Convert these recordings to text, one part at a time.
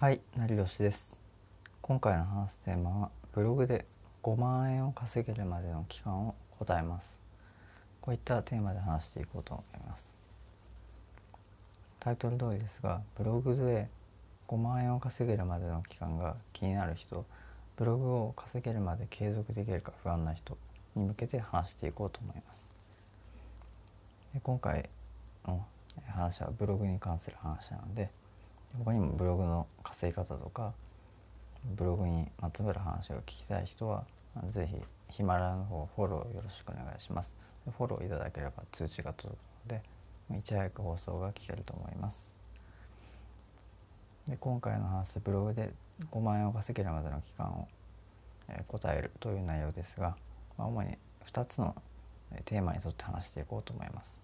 はい、成吉です。今回の話すテーマはブログで5万円を稼げるまでの期間を答えます。こういったテーマで話していこうと思います。タイトル通りですが、ブログで5万円を稼げるまでの期間が気になる人、ブログを稼げるまで継続できるか不安な人に向けて話していこうと思います。で今回の話はブログに関する話なので、他にもブログの稼ぎ方とかブログにまつわる話を聞きたい人はぜひヒマラヤの方フォローよろしくお願いします。フォローいただければ通知が届くのでいち早く放送が聞けると思います。で今回の話ブログで5万円を稼げるまでの期間を、え答えるという内容ですが、まあ、主に2つのテーマに沿って話していこうと思います。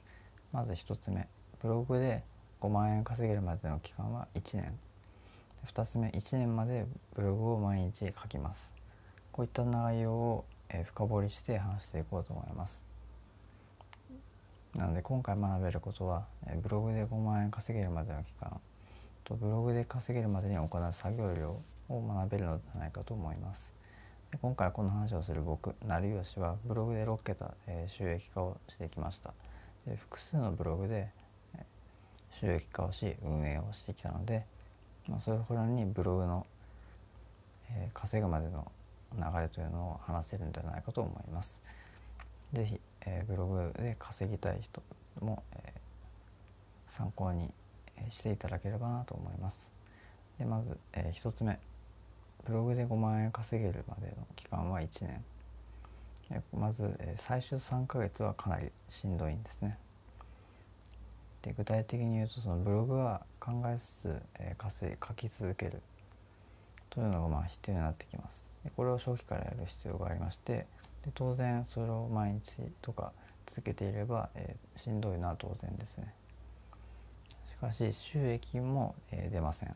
まず1つ目ブログで5万円稼げるまでの期間は1年。2つ目1年までブログを毎日書きます。こういった内容を、え深掘りして話していこうと思います。なので今回学べることは、えブログで5万円稼げるまでの期間とブログで稼げるまでに行う作業量を学べるのではないかと思います。で今回この話をする僕成吉はブログで6桁、え収益化をしてきました。で複数のブログで収益化をし運営をしてきたので、まあ、それほどにブログの、えー、稼ぐまでの流れというのを話せるんではないかと思います。是非、えー、ブログで稼ぎたい人も、えー、参考にしていただければなと思います。でまず、えー、1つ目ブログで5万円稼げるまでの期間は1年。まず、えー、最終3ヶ月はかなりしんどいんですね。で具体的に言うとそのブログは考えつつ、えー、稼い書き続ける。というのがまあ必要になってきます。でこれを初期からやる必要がありましてで当然それを毎日とか続けていれば、えー、しんどいのは当然ですね。しかし収益も、えー、出ません。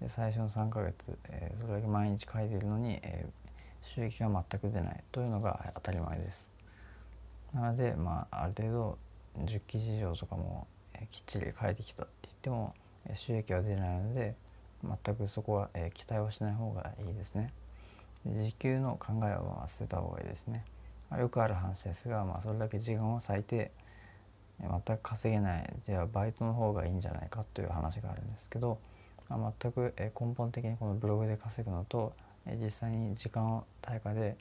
で最初の3ヶ月、えー、それだけ毎日書いているのに、えー、収益が全く出ない。というのが当たり前です。なのでまあある程度10記事以上とかもきっちり書いてきたって言っても収益は出ないので全くそこは、え期待をしない方がいいですね。時給の考えは捨てた方がいいですね。ま、よくある話ですが、まあ、それだけ時間を割いて全く稼げないじゃあバイトの方がいいんじゃないかという話があるんですけど、まあ、全く、え根本的にこのブログで稼ぐのと、え実際に時間を対価で、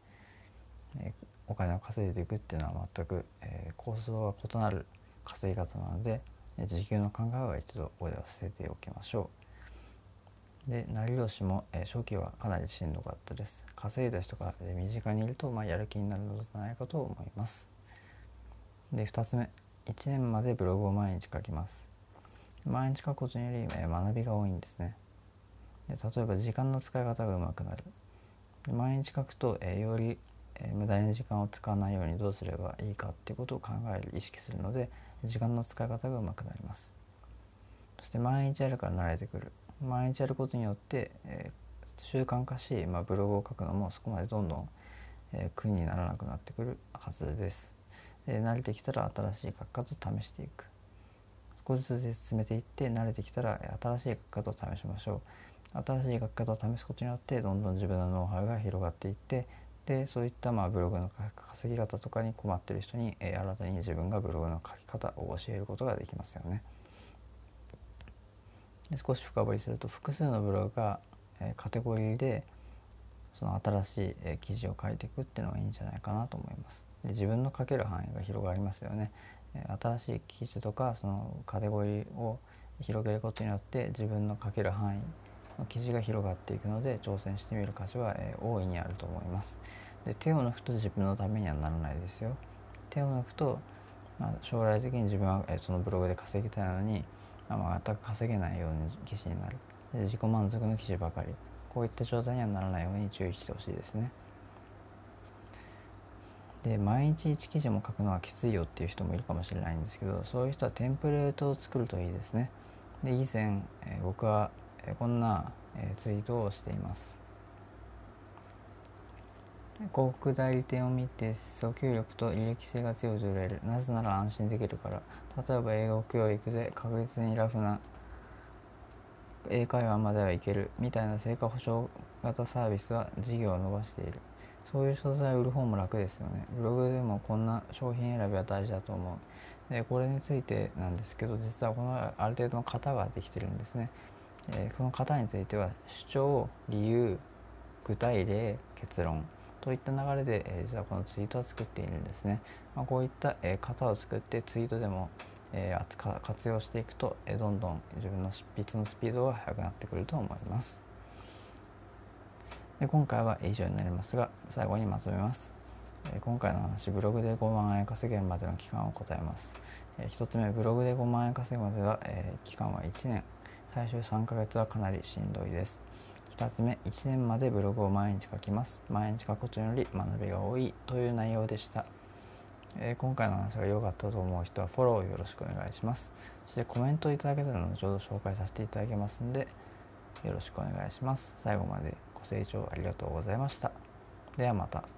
えお金を稼いでいくっていうのは全く、え構想が異なる稼ぎ方なので時給の考えは一度ここでは捨てておきましょう。で成吉も、えー、初期はかなりしんどかったです。稼いだ人が、身近にいると、まあ、やる気になるのではないかと思います。で2つ目1年までブログを毎日書きます。毎日書くことにより、え、学びが多いんですね。で例えば時間の使い方がうまくなる。毎日書くと、え、より、え、無駄に時間を使わないようにどうすればいいかっていうことを考える意識するので時間の使い方がうまくなります。そして毎日やるから慣れてくる。毎日やることによって、えー、習慣化し、まあ、ブログを書くのもそこまでどんどん、えー、苦にならなくなってくるはずです。で慣れてきたら新しい書き方を試していく。少しずつ進めていって慣れてきたら新しい書き方を試しましょう。新しい書き方を試すことによってどんどん自分のノウハウが広がっていってでそういったまあブログの稼ぎ方とかに困ってる人に、えー、新たに自分がブログの書き方を教えることができますよね。で少し深掘りすると複数のブログが、えー、カテゴリーでその新しい、えー、記事を書いていくっていうのがいいんじゃないかなと思います。で自分の書ける範囲が広がりますよね。えー、新しい記事とかそのカテゴリーを広げることによって自分の書ける範囲記事が広がっていくので挑戦してみる価値は、えー、大いにあると思います。で手を抜くと自分のためにはならないですよ。手を抜くと、まあ、将来的に自分は、えー、そのブログで稼ぎたいのに、まあ、全く稼げないように記事になる。で自己満足の記事ばかり。こういった状態にはならないように注意してほしいですね。で毎日1記事も書くのはきついよっていう人もいるかもしれないんですけどそういう人はテンプレートを作るといいですね。で以前、えー、僕はこんなツイートをしています。広告代理店を見て訴求力と履歴性が強いと売れる。なぜなら安心できるから。例えば英語教育で確実にラフな英会話まではいける。みたいな成果保証型サービスは事業を伸ばしている。そういう素材を売る方も楽ですよね。ブログでもこんな商品選びは大事だと思う。でこれについてなんですけど実はこのある程度の型ができてるんですね、えー、この型については主張理由具体例結論といった流れで、えー、実はこのツイートは作っているんですね、まあ、こういった、えー、型を作ってツイートでもえー、活用していくと、えー、どんどん自分の執筆のスピードが速くなってくると思います。で今回は以上になりますが最後にまとめます、えー、今回の話ブログで5万円稼げるまでの期間を答えます、えー、1つ目ブログで5万円稼ぐまでは、えー、期間は1年。最終3ヶ月はかなりしんどいです。2つ目1年までブログを毎日書きます。毎日書くことにより学びが多いという内容でした。えー、今回の話が良かったと思う人はフォローよろしくお願いします。そしてコメントいただけたら後ほど紹介させていただきますのでよろしくお願いします。最後までご清聴ありがとうございました。ではまた。